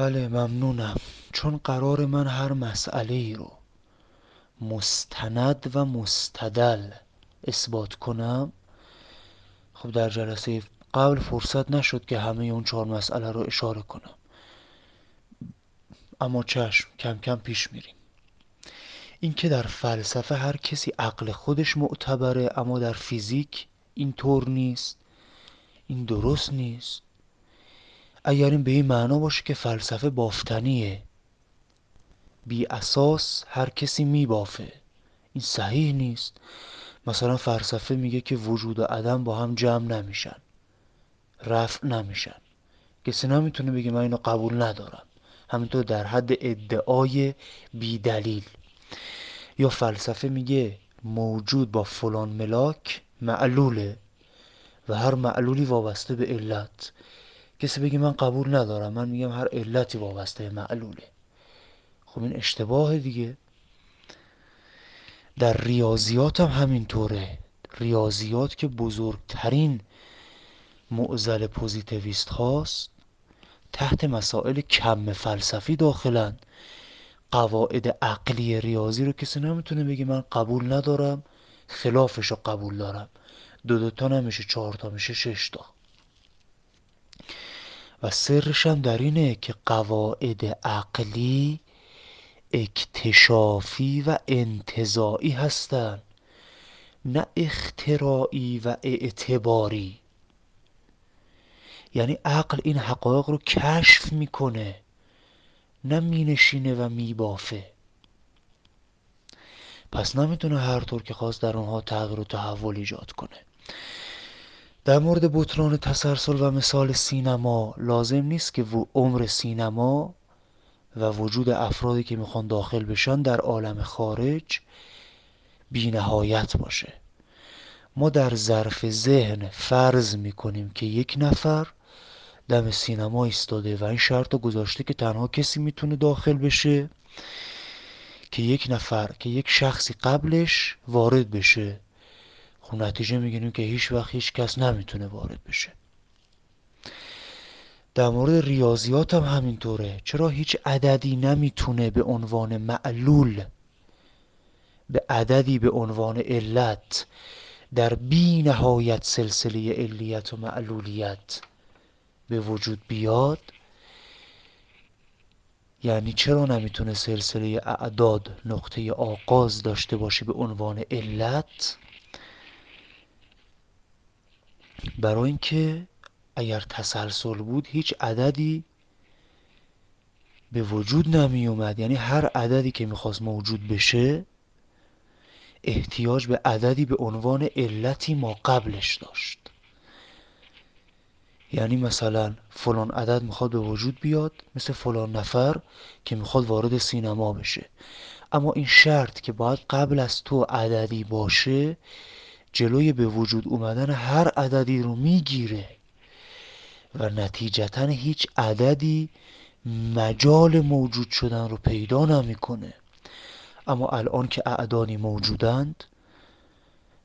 بله ممنونم. چون قرار من هر مسئله ای رو مستند و مستدل اثبات کنم خب در جلسه قبل فرصت نشد که همه اون چهار مسئله رو اشاره کنم. اما چشم کم کم پیش میریم. اینکه در فلسفه هر کسی عقل خودش معتبره اما در فیزیک این طور نیست. این درست نیست. اگر این به این معنا باشه که فلسفه بافتنیه. بی اساس هر کسی میبافه. این صحیح نیست. مثلا فلسفه میگه که وجود و عدم با هم جمع نمیشن. رفع نمیشن. کسی نمی‌تونه بگه من اینو قبول ندارم. همینطور در حد ادعای بیدلیل یا فلسفه میگه موجود با فلان ملاک معلوله و هر معلولی وابسته به علت. کسی بگه من قبول ندارم. من میگم هر علتی وابسته معلوله. خب این اشتباه دیگه. در ریاضیات هم همینطوره. ریاضیات که بزرگترین معزل پوزیتیویست هاست تحت مسائل کم فلسفی داخلن. قواعد عقلی ریاضی رو کسی نمی‌تونه بگه من قبول ندارم خلافش رو قبول دارم. دو دو تا نمیشه چهار تا میشه شش تا. و سرش هم در اینه که قواعد عقلی اکتشافی و انتظاعی هستند نه اختراعی و اعتباری. یعنی عقل این حقایق رو کشف می‌کنه نه مینشینه و میبافه. پس نمی‌تونه هر طور که خواست در اونها تغییر و تحول ایجاد کنه. در مورد بطران تسلسل و مثال سینما لازم نیست که عمر سینما و وجود افرادی که می‌خوان داخل بشن در عالم خارج بی نهایت باشه. ما در ظرف ذهن فرض می‌کنیم که یک نفر دم سینما ایستاده و این شرط رو گذاشته که تنها کسی می‌تونه داخل بشه که یک نفر که یک شخصی قبلش وارد بشه. خب نتیجه می‌گیریم که هیچ وقت هیچ کس نمی‌تونه وارد بشه. در مورد ریاضیات هم همینطوره. چرا هیچ عددی نمی‌تونه به عنوان معلول به عددی به عنوان علت در بی نهایت سلسله علیت و معلولیت به وجود بیاد؟ یعنی چرا نمی‌تونه سلسله اعداد نقطه آغاز داشته باشه به عنوان علت؟ برای اینکه اگر تسلسل بود هیچ عددی به وجود نمی اومد یعنی هر عددی که می‌خواست موجود بشه احتیاج به عددی به عنوان علتی ما قبلش داشت. یعنی مثلا فلان عدد می‌خواد به وجود بیاد مثل فلان نفر که می‌خواد وارد سینما بشه. اما این شرط که باید قبل از تو عددی باشه جلوی به وجود اومدن هر عددی رو می‌گیره و نتیجتا هیچ عددی مجال موجود شدن رو پیدا نمی‌کنه. اما الان که اعدانی موجودند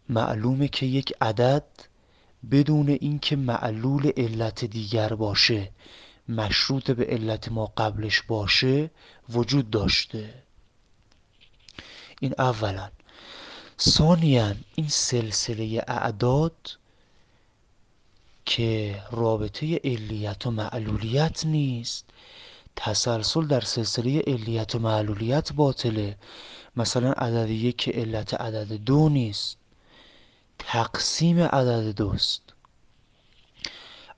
معلومه که یک عدد بدون اینکه معلول علت دیگر باشه مشروط به علت ما قبلش باشه وجود داشته. این اولا. ثانیا این سلسله اعداد که رابطه علیت و معلولیت نیست تسلسل در سلسله علیت و معلولیت باطله. مثلا عدد یک علت عدد دو نیست تقسیم عدد دوست.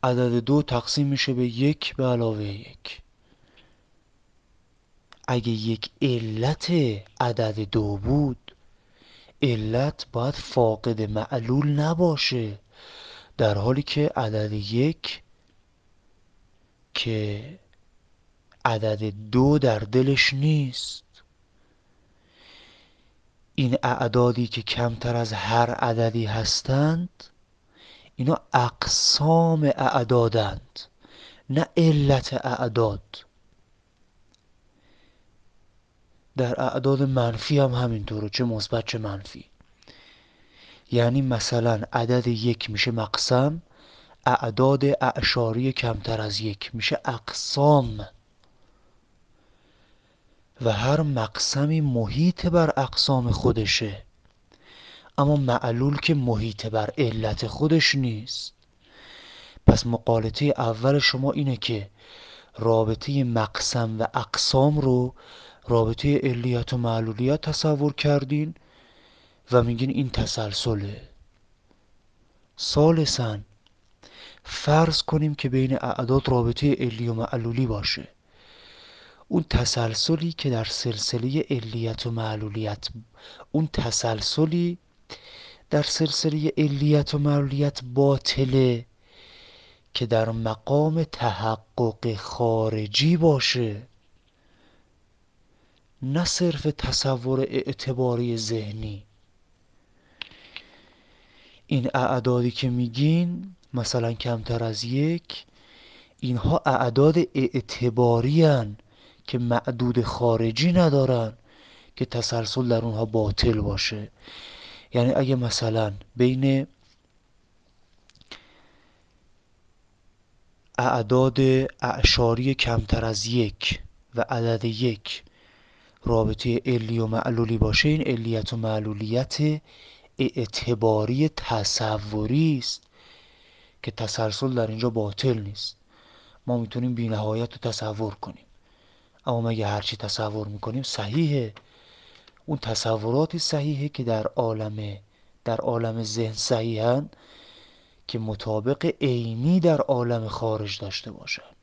عدد دو تقسیم میشه به یک به علاوه یک. اگه یک علت عدد دو بود علت باید فاقد معلول نباشه. در حالی که عدد یک که عدد دو در دلش نیست. این اعدادی که کمتر از هر عددی هستند اینا اقسام اعدادند نه علت اعداد. در اعداد منفی هم همینطوره چه مثبت چه منفی. یعنی مثلا عدد یک میشه مقسم اعداد اعشاری کمتر از یک میشه اقسام. و هر مقسمی محیط بر اقسام خودشه. اما معلول که محیط بر علت خودش نیست. پس مقالطه اول شما اینه که رابطه مقسم و اقسام رو رابطه علیت و معلولیت تصور کردین و میگین این تسلسله. سالسن فرض کنیم که بین اعداد رابطه علی و معلولی باشه. اون تسلسلی که در سلسله علیت و معلولیت اون تسلسلی در سلسله علیت و معلولیت باطله که در مقام تحقق خارجی باشه. نه صرف تصور اعتباری ذهنی. این اعدادی که میگین مثلا کمتر از یک اینها اعداد اعتباری هن که معدود خارجی ندارن که تسلسل در اونها باطل باشه. یعنی اگه مثلا بین اعداد اعشاری کمتر از یک و عدد یک رابطه علی و معلولی باشه این علیت و معلولیت اعتباری تصوری است که تسلسل در اینجا باطل نیست. ما می‌تونیم بینهایت رو تصور کنیم. اما مگه هرچی تصور می‌کنیم صحیحه؟ اون تصوراتی صحیحه که در عالم در عالم ذهن صحیحن که مطابق عینی در عالم خارج داشته باشن.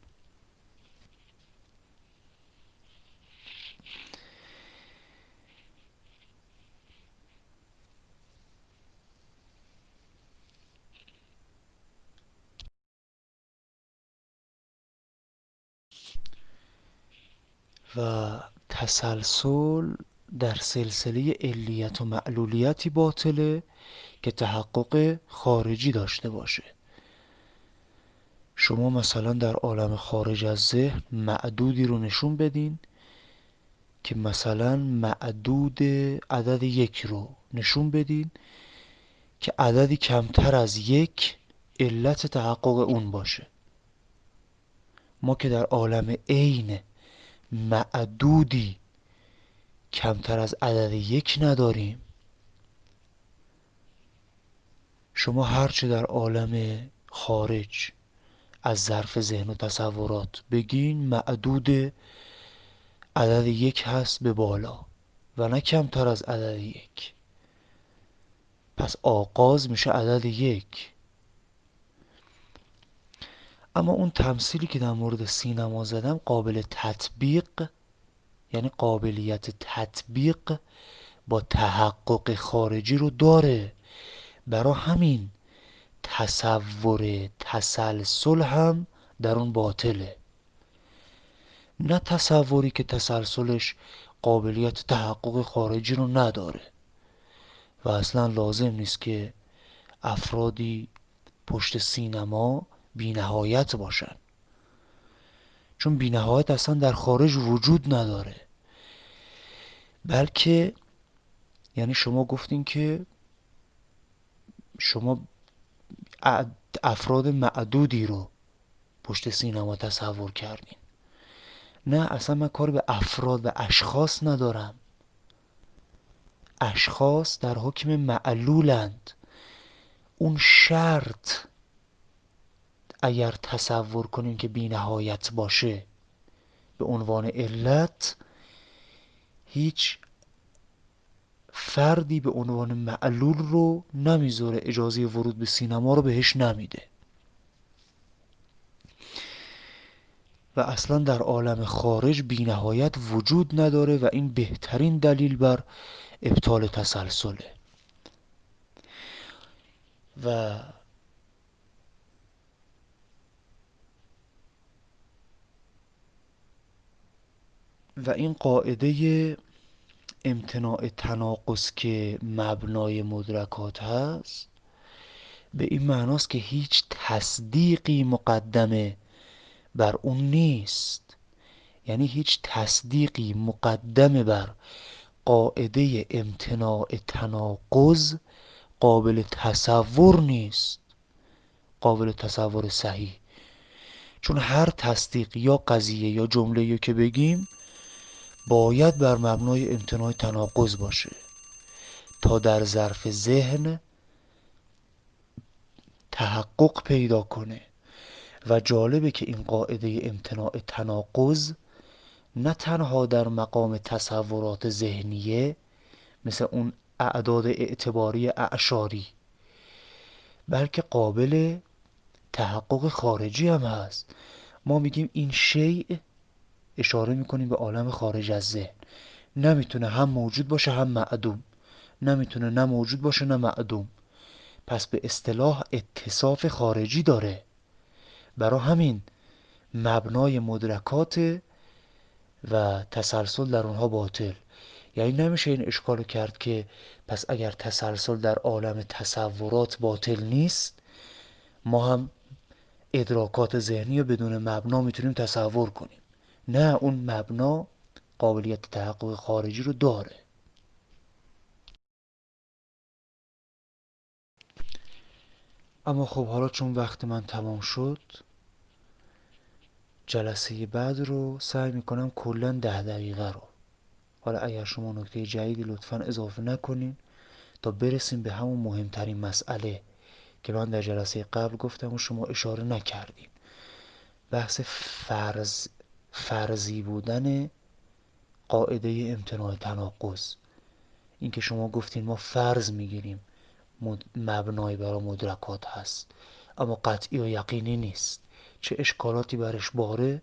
و تسلسل در سلسله علیت و معلولیتی باطله که تحقق خارجی داشته باشه. شما مثلا در عالم خارج از ذهن معدودی رو نشون بدین که مثلا معدود عدد یک رو نشون بدین که عددی کمتر از یک علت تحقق اون باشه. ما که در عالم عین معدودی. کمتر از عدد یک نداریم. شما هرچه در عالم خارج از ظرف ذهن و تصورات بگین معدود عدد یک هست به بالا و نه کمتر از عدد یک. پس آغاز میشه عدد یک. اما اون تمثیلی که در مورد سینما زدم قابل تطبیق یعنی قابلیت تطبیق با تحقق خارجی رو داره. برا همین تصور تسلسل هم در اون باطله. نه تصوری که تسلسلش قابلیت تحقق خارجی رو نداره. و اصلا لازم نیست که افرادی پشت سینما بینهایت باشن. چون بینهایت اصلا در خارج وجود نداره. بلکه یعنی شما گفتین که شما افراد معدودی رو پشت سینما تصور کردین. نه اصلا من کار به افراد و اشخاص ندارم. اشخاص در حکم معلولند. اون شرط اگر تصور کنیم که بینهایت باشه به عنوان علت هیچ فردی به عنوان معلول رو نمی‌ذاره اجازه ورود به سینما رو بهش نمیده. و اصلا در عالم خارج بینهایت وجود نداره و این بهترین دلیل بر ابطال تسلسله. و و این قاعده امتناع تناقض که مبنای مدرکات هست به این معناست که هیچ تصدیقی مقدمه بر اون نیست. یعنی هیچ تصدیقی مقدمه بر قاعده امتناع تناقض قابل تصور نیست قابل تصور صحیح. چون هر تصدیق یا قضیه یا جمله که بگیم باید بر مبنای امتناع تناقض باشه تا در ظرف ذهن تحقق پیدا کنه و جالبه که این قاعده امتناع تناقض نه تنها در مقام تصورات ذهنیه مثل اون اعداد اعتباری اعشاری بلکه قابل تحقق خارجی هم هست. ما میگیم این شیء اشاره می‌کنیم به عالم خارج از ذهن. نمی‌تونه هم موجود باشه هم معدوم. نمی‌تونه نه موجود باشه نه معدوم. پس به اصطلاح اتصاف خارجی داره. برا همین مبنای مدرکات و تسلسل در اونها باطل. یعنی نمیشه این اشکال کرد که پس اگر تسلسل در عالم تصورات باطل نیست ما هم ادراکات ذهنی رو بدون مبنا می‌تونیم تصور کنیم. نه اون مبنا قابلیت تحقق خارجی رو داره. اما خب حالا چون وقت من تمام شد جلسه بعد رو سعی می‌کنم کلا ده دقیقه رو. حالا اگر شما نکته جدیدی لطفا اضافه نکنین تا برسیم به همون مهمترین مسئله که من در جلسه قبل گفتم و شما اشاره نکردیم بحث فرض فرضی بودن قاعده امتناع تناقض. اینکه شما گفتین ما فرض می‌گیریم مبنای برای مدرکات هست. اما قطعی و یقینی نیست. چه اشکالاتی برش باره؟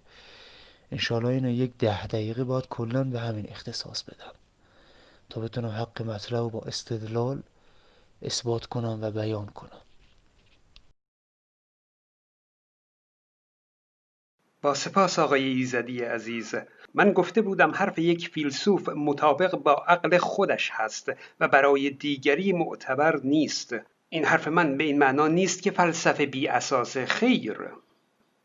انشالله اینو یک ده دقیقه باید کلا به همین اختصاص بدم. تا بتونم حق مطلب با استدلال اثبات کنم و بیان کنم. با سپاس آقای ایزدی عزیز. من گفته بودم حرف یک فیلسوف مطابق با عقل خودش هست و برای دیگری معتبر نیست. این حرف من به این معنا نیست که فلسفه بی اساس خیر.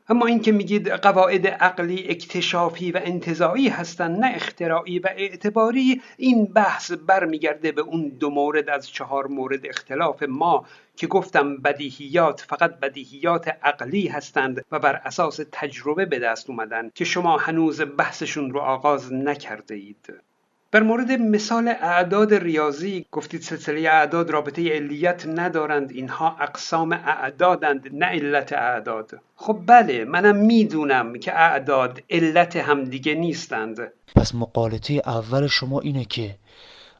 اما اینکه میگید قواعد عقلی اکتشافی و انتظایی هستند نه اختراعی و اعتباری این بحث برمیگرده به اون دو مورد از چهار مورد اختلاف ما که گفتم بدیهیات فقط بدیهیات عقلی هستند و بر اساس تجربه به دست اومدن که شما هنوز بحثشون رو آغاز نکرده اید. بر مورد مثال اعداد ریاضی گفتید سلسله اعداد رابطه علیت ندارند اینها اقسام اعدادند نه علت اعداد. خب بله منم می‌دونم که اعداد علت همدیگه نیستند. پس مقالطه اول شما اینه که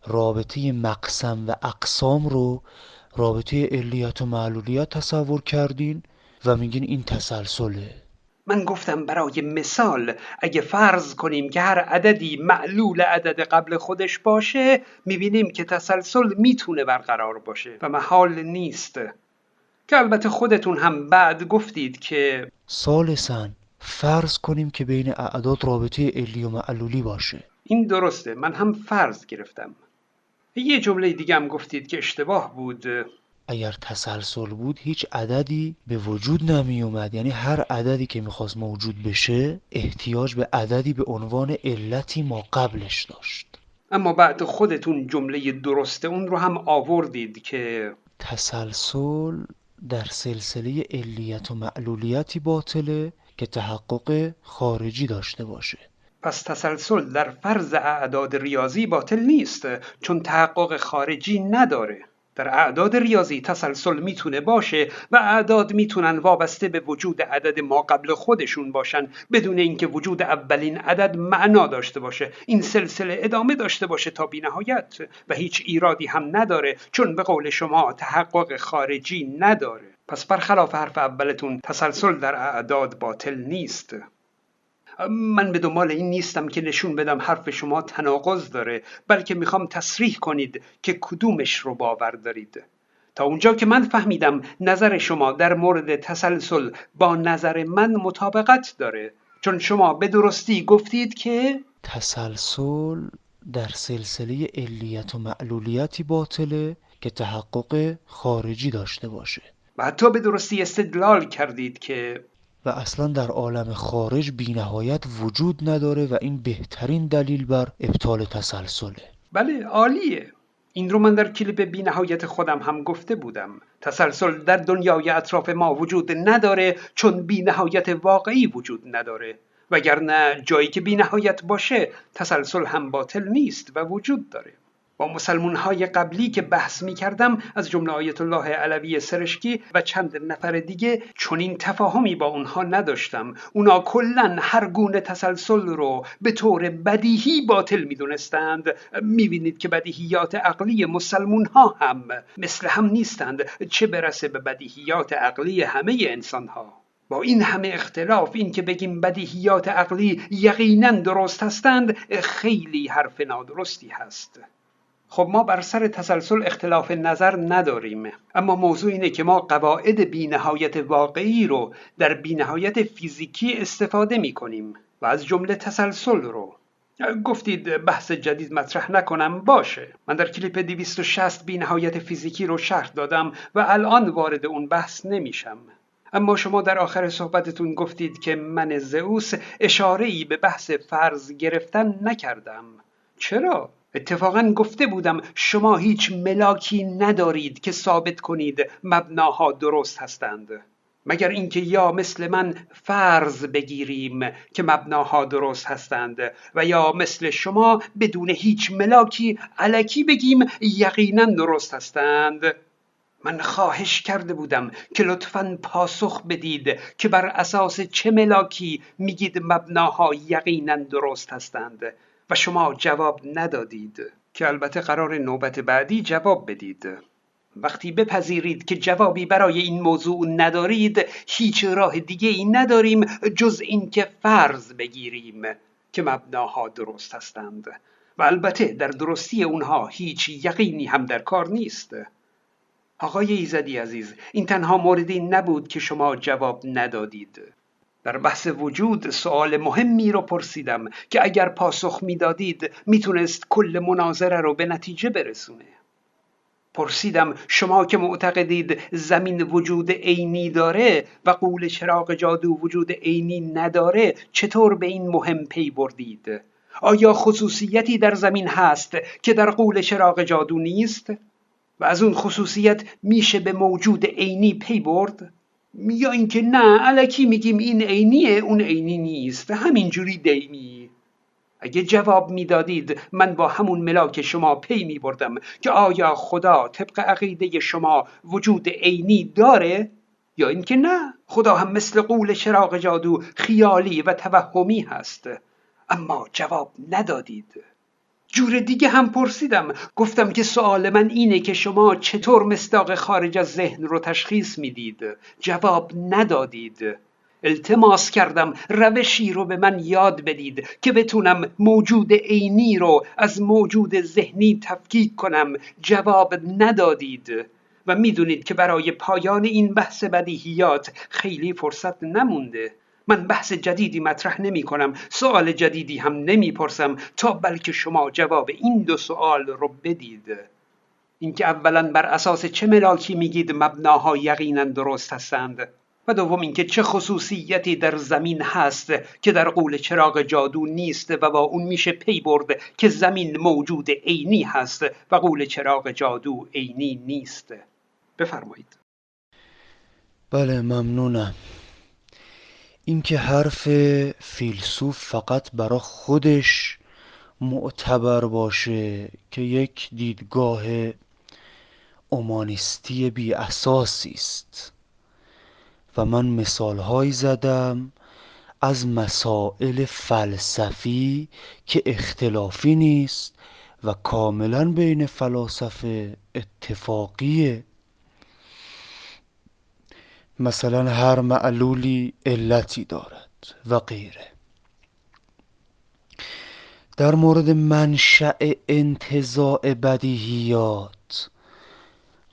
رابطه مقسم و اقسام رو رابطه علیت و معلولیت تصور کردین و میگین این تسلسله. من گفتم برای مثال اگه فرض کنیم که هر عددی معلول عدد قبل خودش باشه می‌بینیم که تسلسل می‌تونه برقرار باشه و محال نیست. که البته خودتون هم بعد گفتید که سالسن فرض کنیم که بین اعداد رابطه علی و معلولی باشه. این درسته من هم فرض گرفتم. یه جمله دیگه هم گفتید که اشتباه بود. اگر تسلسل بود هیچ عددی به وجود نمی اومد یعنی هر عددی که می‌خواست موجود بشه احتیاج به عددی به عنوان علتی ما قبلش داشت. اما بعد خودتون جمله درسته اون رو هم آوردید که تسلسل در سلسله علیت و معلولیتی باطله که تحقق خارجی داشته باشه. پس تسلسل در فرض اعداد ریاضی باطل نیست چون تحقق خارجی نداره. در اعداد ریاضی تسلسل می‌تونه باشه و اعداد می‌تونن وابسته به وجود عدد ما قبل خودشون باشن بدون اینکه وجود اولین عدد معنا داشته باشه. این سلسله ادامه داشته باشه تا بینهایت و هیچ ایرادی هم نداره چون به قول شما تحقق خارجی نداره. پس برخلاف حرف اولتون تسلسل در اعداد باطل نیست. من به دنبال این نیستم که نشون بدم حرف شما تناقض داره بلکه می‌خوام تصریح کنید که کدومش رو باور دارید. تا اونجا که من فهمیدم نظر شما در مورد تسلسل با نظر من مطابقت داره. چون شما به درستی گفتید که تسلسل در سلسله علیت و معلولیتی باطله که تحقق خارجی داشته باشه. و حتی به درستی استدلال کردید که و اصلا در عالم خارج بینهایت وجود نداره و این بهترین دلیل بر ابطال تسلسله. بله عالیه. این رو من در کلیپ بینهایت خودم هم گفته بودم. تسلسل در دنیای اطراف ما وجود نداره چون بینهایت واقعی وجود نداره. وگرنه جایی که بینهایت باشه تسلسل هم باطل نیست و وجود داره. با مسلمون های قبلی که بحث می کردم از جمله آیت الله علوی سرشکی و چند نفر دیگه چنین تفاهمی با اونها نداشتم. اونا کلا هر گونه تسلسل رو به طور بدیهی باطل می دونستند می بینید که بدیهیات عقلی مسلمون ها هم مثل هم نیستند. چه برسه به بدیهیات عقلی همه انسان ها با این همه اختلاف این که بگیم بدیهیات عقلی یقینا درست هستند خیلی حرف نادرستی هست. خب ما بر سر تسلسل اختلاف نظر نداریم. اما موضوع اینه که ما قواعد بینهایت واقعی رو در بینهایت فیزیکی استفاده می کنیم و از جمله تسلسل رو. گفتید بحث جدید مطرح نکنم باشه. من در کلیپ 260 بینهایت فیزیکی رو شرح دادم و الان وارد اون بحث نمیشم. اما شما در آخر صحبتتون گفتید که من زئوس اشاره ای به بحث فرض گرفتن نکردم. چرا؟ اتفاقا گفته بودم شما هیچ ملاکی ندارید که ثابت کنید مبناها درست هستند. مگر اینکه یا مثل من فرض بگیریم که مبناها درست هستند و یا مثل شما بدون هیچ ملاکی علکی بگیم یقینا درست هستند. من خواهش کرده بودم که لطفا پاسخ بدید که بر اساس چه ملاکی میگید مبناها یقینا درست هستند. و شما جواب ندادید که البته قرار نوبت بعدی جواب بدید. وقتی بپذیرید که جوابی برای این موضوع ندارید هیچ راه دیگه ای نداریم جز اینکه فرض بگیریم که مبناها درست هستند. و البته در درستی اونها هیچ یقینی هم در کار نیست. آقای ایزدی عزیز این تنها موردی نبود که شما جواب ندادید. در بحث وجود سوال مهمی رو پرسیدم که اگر پاسخ می‌دادید می‌تونست کل مناظره رو به نتیجه برسونه. پرسیدم شما که معتقدید زمین وجود عینی داره و قول چراغ جادو وجود عینی نداره چطور به این مهم پی بردید؟ آیا خصوصیتی در زمین هست که در قول چراغ جادو نیست؟ و از اون خصوصیت میشه به موجود عینی پی برد؟ یا اینکه نه علکی میگیم این عینیه اون عینی نیست. همینجوری دیمی اگه جواب می‌دادید من با همون ملاک شما پی می بردم که آیا خدا طبق عقیده شما وجود عینی داره یا اینکه نه؟ خدا هم مثل قول چراغ جادو خیالی و توهمی هست. اما جواب ندادید. جور دیگه هم پرسیدم. گفتم که سوال من اینه که شما چطور مستاق خارج از ذهن رو تشخیص می‌دید؟ جواب ندادید. التماس کردم. روشی رو به من یاد بدید که بتونم موجود عینی رو از موجود ذهنی تفکیک کنم. جواب ندادید. و می‌دونید که برای پایان این بحث بدیهیات خیلی فرصت نمونده. من بحث جدیدی مطرح نمی کنم سوال جدیدی هم نمی پرسم تا بلکه شما جواب این دو سوال رو بدید. اینکه اولا بر اساس چه ملاکی میگید مبناها یقینا درست هستند و دوم اینکه چه خصوصیتی در زمین هست که در قول چراغ جادو نیست و با اون میشه پی برد که زمین موجود عینی هست و قول چراغ جادو عینی نیست. بفرمایید. بله ممنونم. اینکه حرف فیلسوف فقط برا خودش معتبر باشه که یک دیدگاه اومانیستی بی اساسی است. و من مثالهایی زدم از مسائل فلسفی که اختلافی نیست و کاملا بین فلاسفه اتفاقیه. مثلا هر معلولی علتی دارد. و غیره در مورد منشأ انتزاع بدیهیات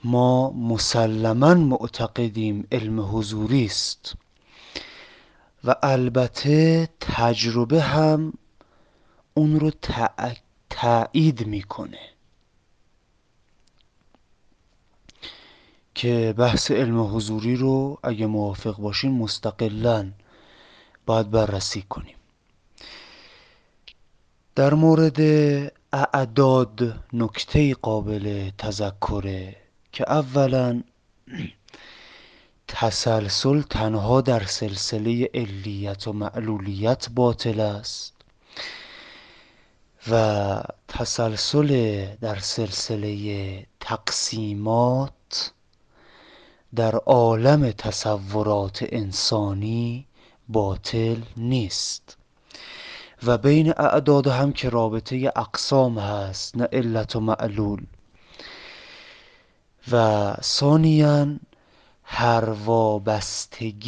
ما مسلما معتقدیم علم حضوری است. و البته تجربه هم اون رو تأیید می‌کنه. که بحث علم حضوری رو اگه موافق باشین مستقلا باید بررسی کنیم. در مورد اعداد نکته قابل تذکره که اولا تسلسل تنها در سلسله علیت و معلولیت باطل است و تسلسل در سلسله تقسیمات در عالم تصورات انسانی باطل نیست. و بین اعداد هم که رابطه اقسام هست نه علت و معلول. و ثانیا هر وابستگی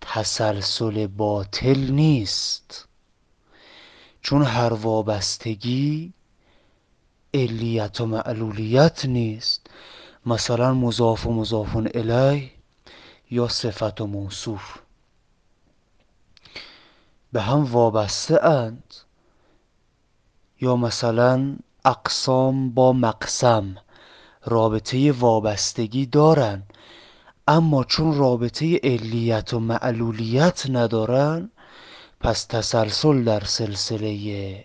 تسلسل باطل نیست. چون هر وابستگی علیت و معلولیت نیست. مثلا مضاف و مضاف الیه یا صفت و موصوف. به هم وابسته اند. یا مثلا اقسام با مقسم. رابطه وابستگی دارن. اما چون رابطه علیت و معلولیت ندارن پس تسلسل در سلسله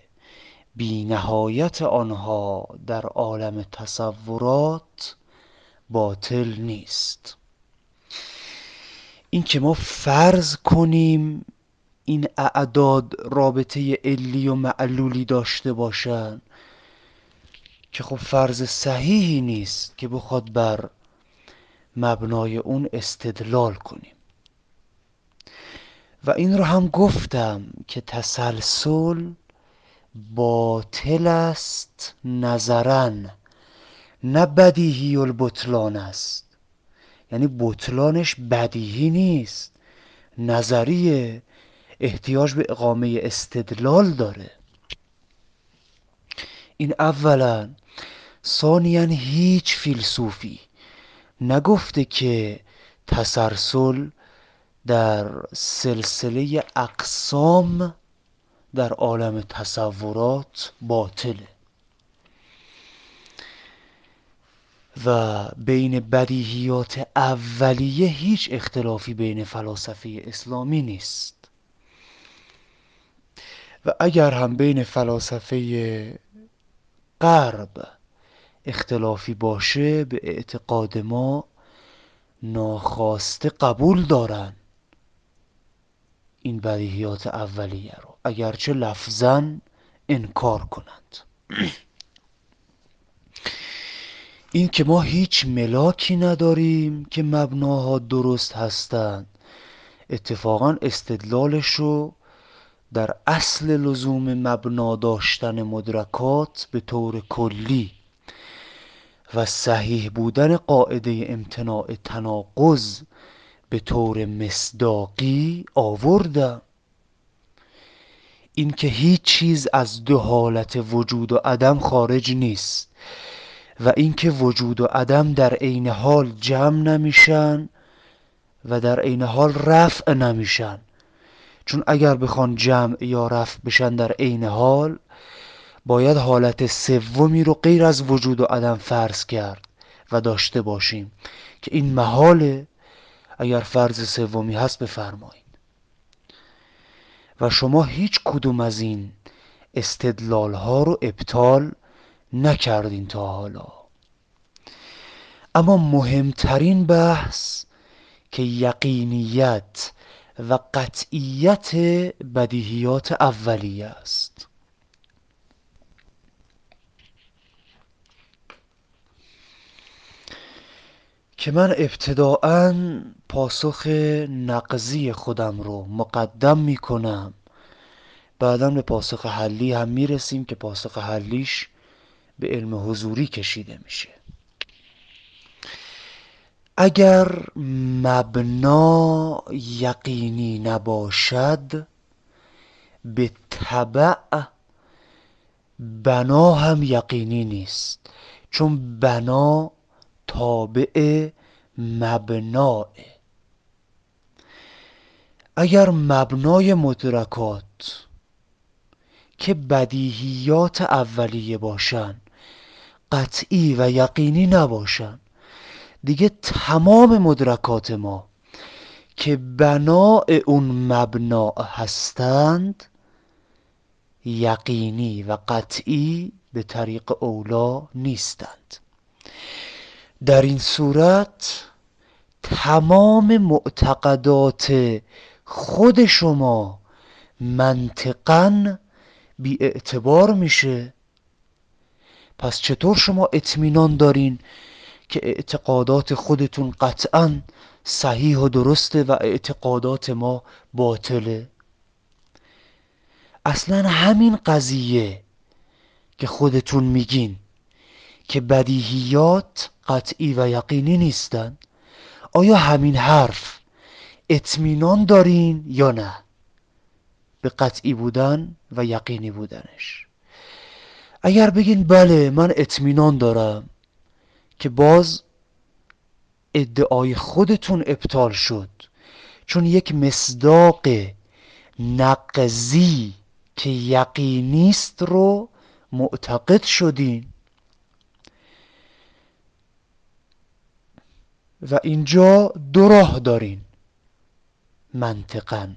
بینهایت آنها در عالم تصورات باطل نیست. این که ما فرض کنیم این اعداد رابطه علی و معلولی داشته باشند که خب فرض صحیحی نیست که بخواد بر مبنای اون استدلال کنیم. و این رو هم گفتم که تسلسل باطل است نظرن نه بدیهی البطلان است. یعنی بطلانش بدیهی نیست. نظریه احتیاج به اقامه استدلال داره. این اولا ثانیا هیچ فیلسوفی نگفته که تسلسل در سلسله اقسام در عالم تصورات باطله. و بین بدیهیات اولیه هیچ اختلافی بین فلاسفه اسلامی نیست. و اگر هم بین فلاسفه غرب اختلافی باشه به اعتقاد ما ناخواسته قبول دارن این بدیهیات اولیه رو. اگرچه لفظا انکار کنند. این که ما هیچ ملاکی نداریم که مبناها درست هستند. اتفاقا استدلالش رو در اصل لزوم مبنا داشتن مدرکات به طور کلی و صحیح بودن قاعده امتناع تناقض به طور مصداقی آوردم. اینکه هیچ چیز از دو حالت وجود و عدم خارج نیست. و اینکه وجود و عدم در عین حال جمع نمیشن و در عین حال رفع نمیشن. چون اگر بخوان جمع یا رفع بشن در عین حال باید حالت سومی رو غیر از وجود و عدم فرض کرد و داشته باشیم که این محاله. اگر فرض سومی هست بفرمایید. و شما هیچ کدوم از این استدلال ها رو ابطال نکردین تا حالا. اما مهمترین بحث که یقینیت و قطعیت بدیهیات اولیه است. که من ابتداعا پاسخ نقضی خودم رو مقدم می کنم بعدا به پاسخ حلی هم می‌رسیم که پاسخ حلیش به علم حضوری کشیده میشه. اگر مبنا یقینی نباشد به طبع بنا هم یقینی نیست. چون بنا تابع مبناه. اگر مبنای مدرکات که بدیهیات اولیه باشن قطعی و یقینی نباشن. دیگه تمام مدرکات ما که بناء اون مبنا هستند یقینی و قطعی به طریق اولا نیستند. در این صورت تمام معتقدات خود شما منطقا بی اعتبار میشه. پس چطور شما اطمینان دارین که اعتقادات خودتون قطعا صحیح و درسته و اعتقادات ما باطله؟ اصلا همین قضیه که خودتون میگین که بدیهیات قطعی و یقینی نیستن. آیا همین حرف اطمینان دارین یا نه؟ به قطعی بودن و یقینی بودنش. اگر بگین بله من اطمینان دارم که باز ادعای خودتون ابطال شد. چون یک مصداق نقضی که یقینیست رو معتقد شدین. و اینجا دو راه دارین. منطقا.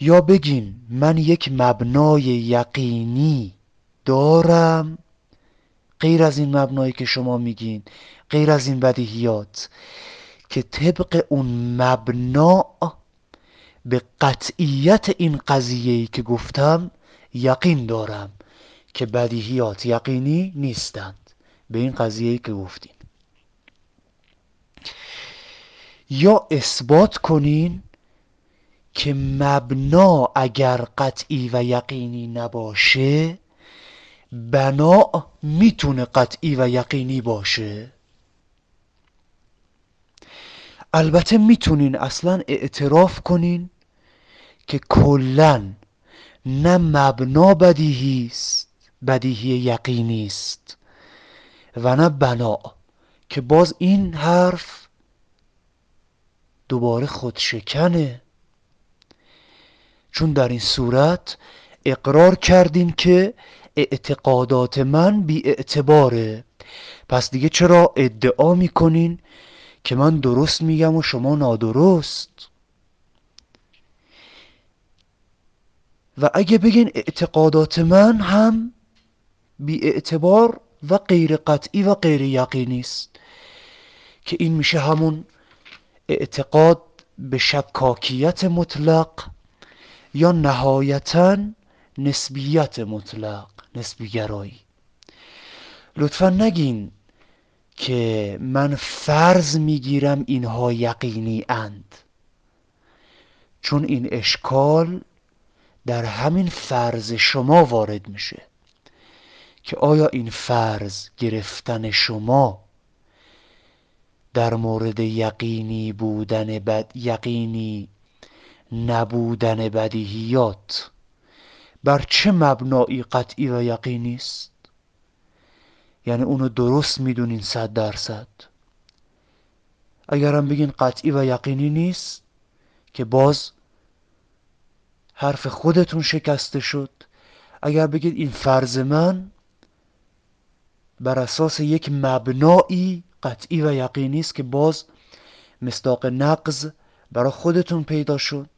یا بگین من یک مبنای یقینی دارم؟ غیر از این مبنایی که شما میگین غیر از این بدیهیات که طبق اون مبنا به قطعیت این قضیه که گفتم یقین دارم که بدیهیات یقینی نیستند به این قضیه که گفتیم یا اثبات کنین که مبنا اگر قطعی و یقینی نباشه بنا می‌تونه قطعی و یقینی باشه. البته می‌تونین اصلا اعتراف کنین که کلا نه مبنا بدیهی است بدیهی یقینی است و نه بنا که باز این حرف دوباره خودشکنه. چون در این صورت اقرار کردین که اعتقادات من بی اعتباره پس دیگه چرا ادعا می‌کنین که من درست میگم و شما نادرست؟ و اگه بگین اعتقادات من هم بی اعتبار و غیر قطعی و غیر یقینی است که این میشه همون اعتقاد به شکاکیت مطلق یا نهایتا نسبیت مطلق نسبیگرایی. لطفا نگین که من فرض می‌گیرم اینها یقینی اند. چون این اشکال در همین فرض شما وارد میشه که آیا این فرض گرفتن شما در مورد یقینی بودن بد یقینی نبودن بدیهیات. بر چه مبنایی قطعی و یقینی است یعنی اونو درست می‌دونین صد درصد. اگرم بگین قطعی و یقینی نیست که باز حرف خودتون شکسته شد. اگر بگید این فرض من بر اساس یک مبنایی قطعی و یقینی است که باز مصداق نقض برای خودتون پیدا شد.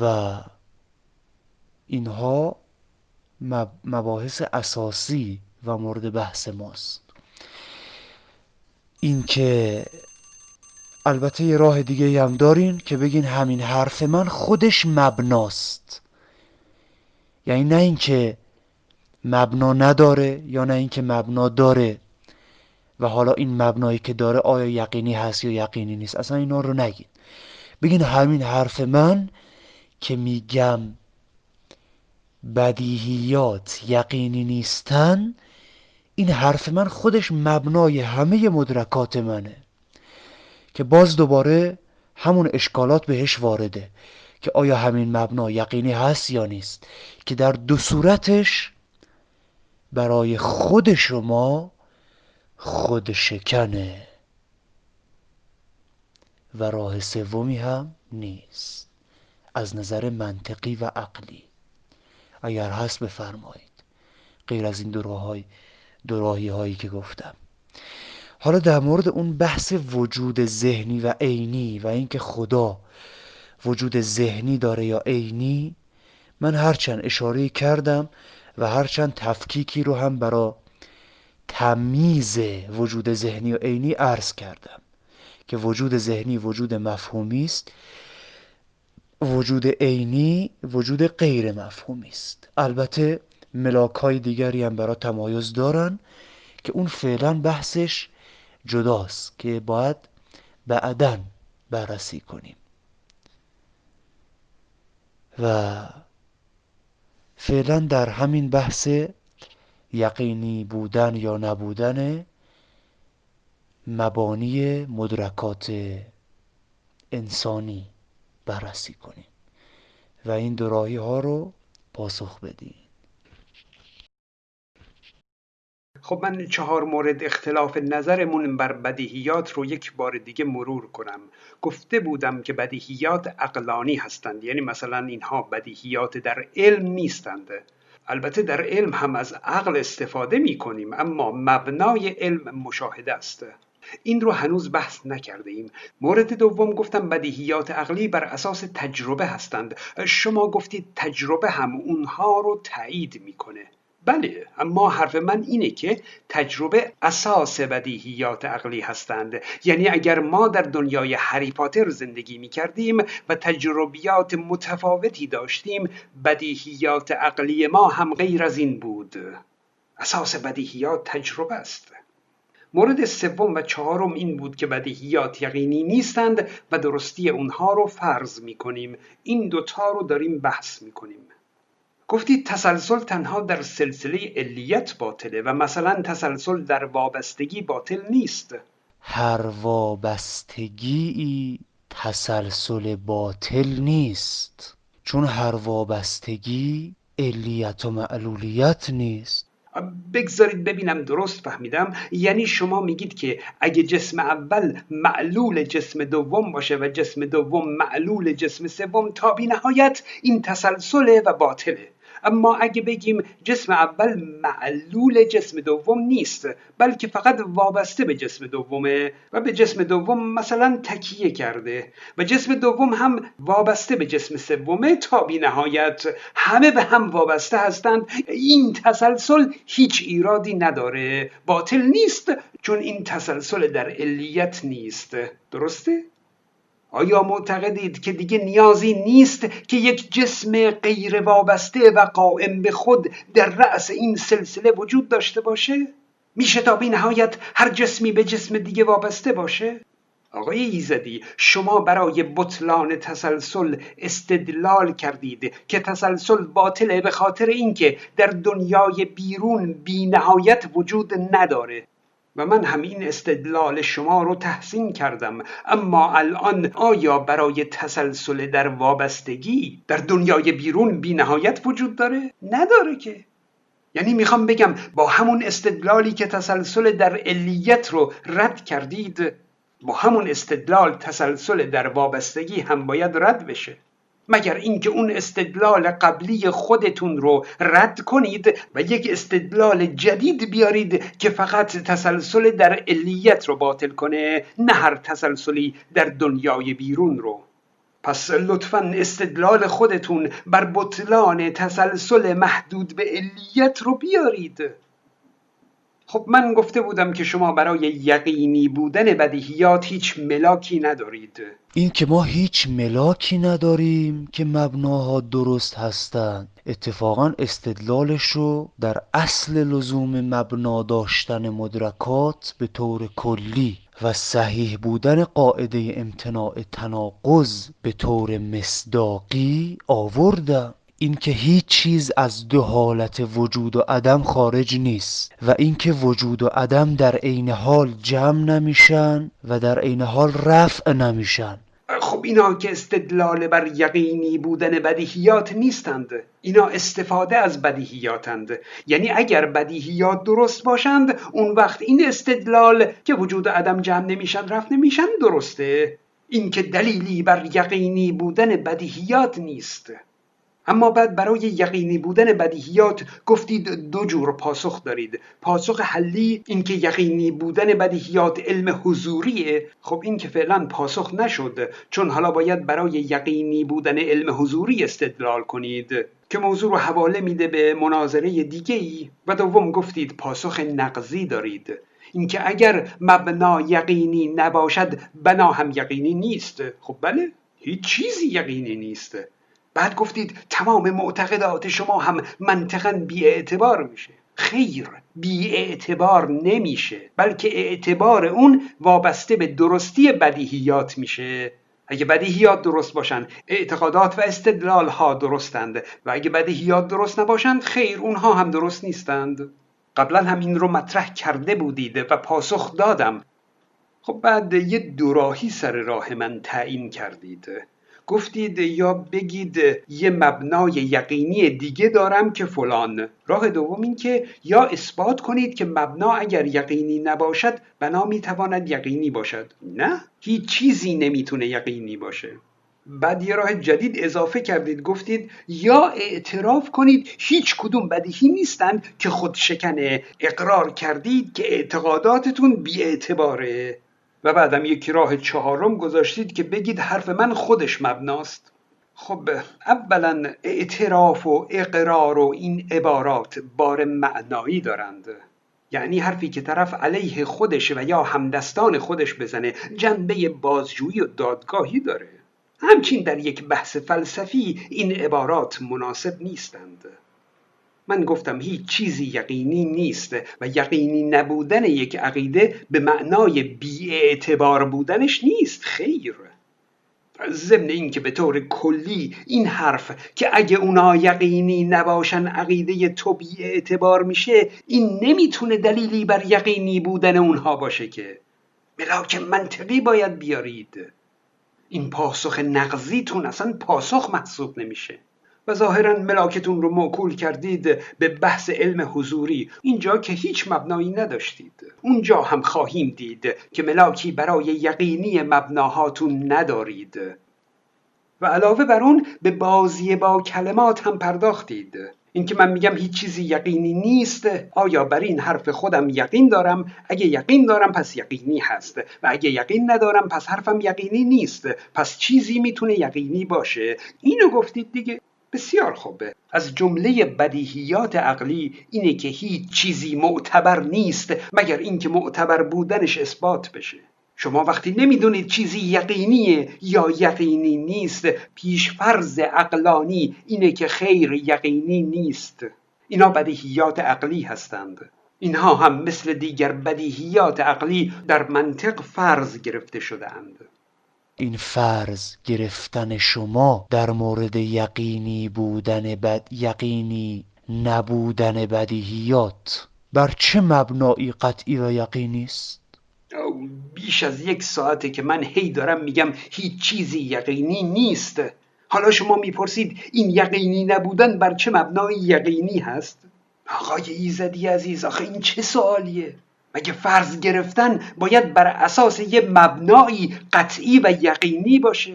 و اینها مباحث اساسی و مورد بحث ماست. اینکه البته یه راه دیگه هم دارین که بگین همین حرف من خودش مبناست. یعنی نه اینکه مبنا نداره یا نه اینکه مبنا داره و حالا این مبنایی که داره آیا یقینی هست یا یقینی نیست اصلا اینا رو نگید بگین همین حرف من که میگم بدیهیات یقینی نیستن این حرف من خودش مبنای همه مدرکات منه که باز دوباره همون اشکالات بهش وارده که آیا همین مبنا یقینی هست یا نیست که در دو صورتش برای خود شما خود شکنه و راه سومی هم نیست. از نظر منطقی و عقلی. اگر هست بفرمایید. غیر از این دوراهی هایی که گفتم. حالا در مورد اون بحث وجود ذهنی و عینی و اینکه خدا وجود ذهنی داره یا عینی من هرچند اشاره کردم و هرچند تفکیکی رو هم برا تمیز وجود ذهنی و عینی عرض کردم که وجود ذهنی وجود مفهومی است وجود عینی وجود غیر مفهومی است. البته ملاک های دیگری هم برای تمایز دارن که اون فعلا بحثش جداست که باید بعدا بررسی کنیم. و فعلا در همین بحث یقینی بودن یا نبودن مبانی مدرکات انسانی. بررسی کنیم و این دوراهی ها رو پاسخ بدیم خب من چهار مورد اختلاف نظرمون بر بدیهیات رو یک بار دیگه مرور کنم. گفته بودم که بدیهیات اقلانی هستند یعنی مثلا اینها بدیهیات در علم نیستند. البته در علم هم از عقل استفاده می کنیم اما مبنای علم مشاهده است. این رو هنوز بحث نکرده ایم مورد دوم گفتم بدیهیات عقلی بر اساس تجربه هستند. شما گفتید تجربه هم اونها رو تایید می‌کنه. بله اما حرف من اینه که تجربه اساس بدیهیات عقلی هستند. یعنی اگر ما در دنیای هری پاتر زندگی می کردیم و تجربیات متفاوتی داشتیم بدیهیات عقلی ما هم غیر از این بود. اساس بدیهیات تجربه است. مورد سوم و چهارم این بود که بدیهیات یقینی نیستند و درستی اونها رو فرض می کنیم این دوتا رو داریم بحث می کنیم گفتید تسلسل تنها در سلسله علیت باطله و مثلا تسلسل در وابستگی باطل نیست. هر وابستگی تسلسل باطل نیست. چون هر وابستگی علیت و معلولیت نیست. بگذارید ببینم درست فهمیدم. یعنی شما میگید که اگه جسم اول معلول جسم دوم باشه و جسم دوم معلول جسم سوم تا بی نهایت این تسلسله و باطله. اما اگه بگیم جسم اول معلول جسم دوم نیست بلکه فقط وابسته به جسم دومه و به جسم دوم مثلا تکیه کرده و جسم دوم هم وابسته به جسم سومه تا بی نهایت. همه به هم وابسته هستند. این تسلسل هیچ ایرادی نداره. باطل نیست چون این تسلسل در علیت نیست. درسته؟ آیا معتقدید که دیگه نیازی نیست که یک جسم غیر وابسته و قائم به خود در رأس این سلسله وجود داشته باشه؟ میشه تا بی نهایت هر جسمی به جسم دیگه وابسته باشه؟ آقای ایزدی شما برای بطلان تسلسل استدلال کردید که تسلسل باطله به خاطر اینکه در دنیای بیرون بی نهایت وجود نداره و من همین استدلال شما رو تحسین کردم. اما الان آیا برای تسلسل در وابستگی در دنیای بیرون بی نهایت وجود داره؟ نداره که. یعنی می‌خوام بگم با همون استدلالی که تسلسل در علیت رو رد کردید با همون استدلال تسلسل در وابستگی هم باید رد بشه. مگر اینکه اون استدلال قبلی خودتون رو رد کنید و یک استدلال جدید بیارید که فقط تسلسل در علیت رو باطل کنه نه هر تسلسلی در دنیای بیرون رو. پس لطفا استدلال خودتون بر بطلان تسلسل محدود به علیت رو بیارید. خب من گفته بودم که شما برای یقینی بودن بدیهیات هیچ ملاکی ندارید. این که ما هیچ ملاکی نداریم که مبناها درست هستند. اتفاقا استدلالش رو در اصل لزوم مبنا داشتن مدرکات به طور کلی و صحیح بودن قاعده امتناع تناقض به طور مصداقی آوردم. اینکه هیچ چیز از دو حالت وجود و عدم خارج نیست و اینکه وجود و عدم در عین حال جمع نمیشن و در عین حال رفع نمیشن. خب اینا که استدلال بر یقینی بودن بدیهیات نیستند. اینا استفاده از بدیهیاتند. یعنی اگر بدیهیات درست باشند اون وقت این استدلال که وجود عدم جمع نمیشن رفع نمیشن درسته. اینکه دلیلی بر یقینی بودن بدیهیات نیست. اما بعد برای یقینی بودن بدیهیات گفتید دو جور پاسخ دارید. پاسخ حلی اینکه یقینی بودن بدیهیات علم حضوریه. خب این که فعلا پاسخ نشد چون حالا باید برای یقینی بودن علم حضوری استدلال کنید. که موضوع رو حواله میده به مناظره دیگه ای و دوم گفتید پاسخ نقضی دارید. اینکه اگر مبنا یقینی نباشد بنا هم یقینی نیست. خب بله هیچ چیزی یقینی نیست. بعد گفتید تمام معتقدات شما هم منطقا بی اعتبار میشه. خیر بی اعتبار نمیشه بلکه اعتبار اون وابسته به درستی بدیهیات میشه. اگه بدیهیات درست باشند اعتقادات و استدلال ها درستند و اگه بدیهیات درست نباشند خیر اونها هم درست نیستند. قبلا هم این رو مطرح کرده بودید و پاسخ دادم. خب بعد یه دوراهی سر راه من تعیین کردید. گفتید یا بگید یه مبنای یقینی دیگه دارم که فلان. راه دوم این که یا اثبات کنید که مبنا اگر یقینی نباشد بنا می‌تواند یقینی باشد. نه هیچ چیزی نمی‌تونه یقینی باشه. بعد یه راه جدید اضافه کردید گفتید یا اعتراف کنید هیچ کدوم بدیهی نیستند که خود شکنه اقرار کردید که اعتقاداتتون بی اعتباره و بعدم یک راه چهارم گذاشتید که بگید حرف من خودش مبناست. خب اولا اعتراف و اقرار و این عبارات بار معنایی دارند. یعنی حرفی که طرف علیه خودش و یا همدستان خودش بزنه جنبه بازجویی و دادگاهی داره. همچین در یک بحث فلسفی این عبارات مناسب نیستند. من گفتم هیچ چیزی یقینی نیست و یقینی نبودن یک عقیده به معنای بیاعتبار بودنش نیست خیر. ضمن اینکه به طور کلی این حرف که اگه اونا یقینی نباشن عقیده تو اعتبار میشه این نمی‌تونه دلیلی بر یقینی بودن اونها باشه که. ملاک منطقی باید بیارید. این پاسخ نقضیتون اصلا پاسخ محسوب نمیشه. و ظاهرا ملاکتون رو موکول کردید به بحث علم حضوری. اینجا که هیچ مبنایی نداشتید. اونجا هم خواهیم دید که ملاکی برای یقینی مبناهاتون ندارید. و علاوه بر اون به بازی با کلمات هم پرداختید. اینکه من میگم هیچ چیزی یقینی نیست آیا بر این حرف خودم یقین دارم؟ اگه یقین دارم پس یقینی هست. و اگه یقین ندارم پس حرفم یقینی نیست. پس چیزی می‌تونه یقینی باشه. اینو گفتید دیگه. بسیار خوبه. از جمله بدیهیات عقلی اینه که هیچ چیزی معتبر نیست مگر اینکه معتبر بودنش اثبات بشه. شما وقتی نمی‌دونید چیزی یقینیه یا یقینی نیست پیشفرز عقلانی اینه که خیر یقینی نیست. اینا بدیهیات عقلی هستند. اینها هم مثل دیگر بدیهیات عقلی در منطق فرض گرفته شدهاند. این فرض گرفتن شما در مورد یقینی بودن بد یقینی نبودن بدیهیات بر چه مبنایی قطعی و یقینی است؟ بیش از یک ساعته که من هی دارم میگم هیچ چیزی یقینی نیست. حالا شما می‌پرسید این یقینی نبودن بر چه مبنای یقینی هست؟ آقای ایزدی عزیز آخه این چه سوالیه؟ مگه فرض گرفتن باید بر اساس یه مبنایی قطعی و یقینی باشه؟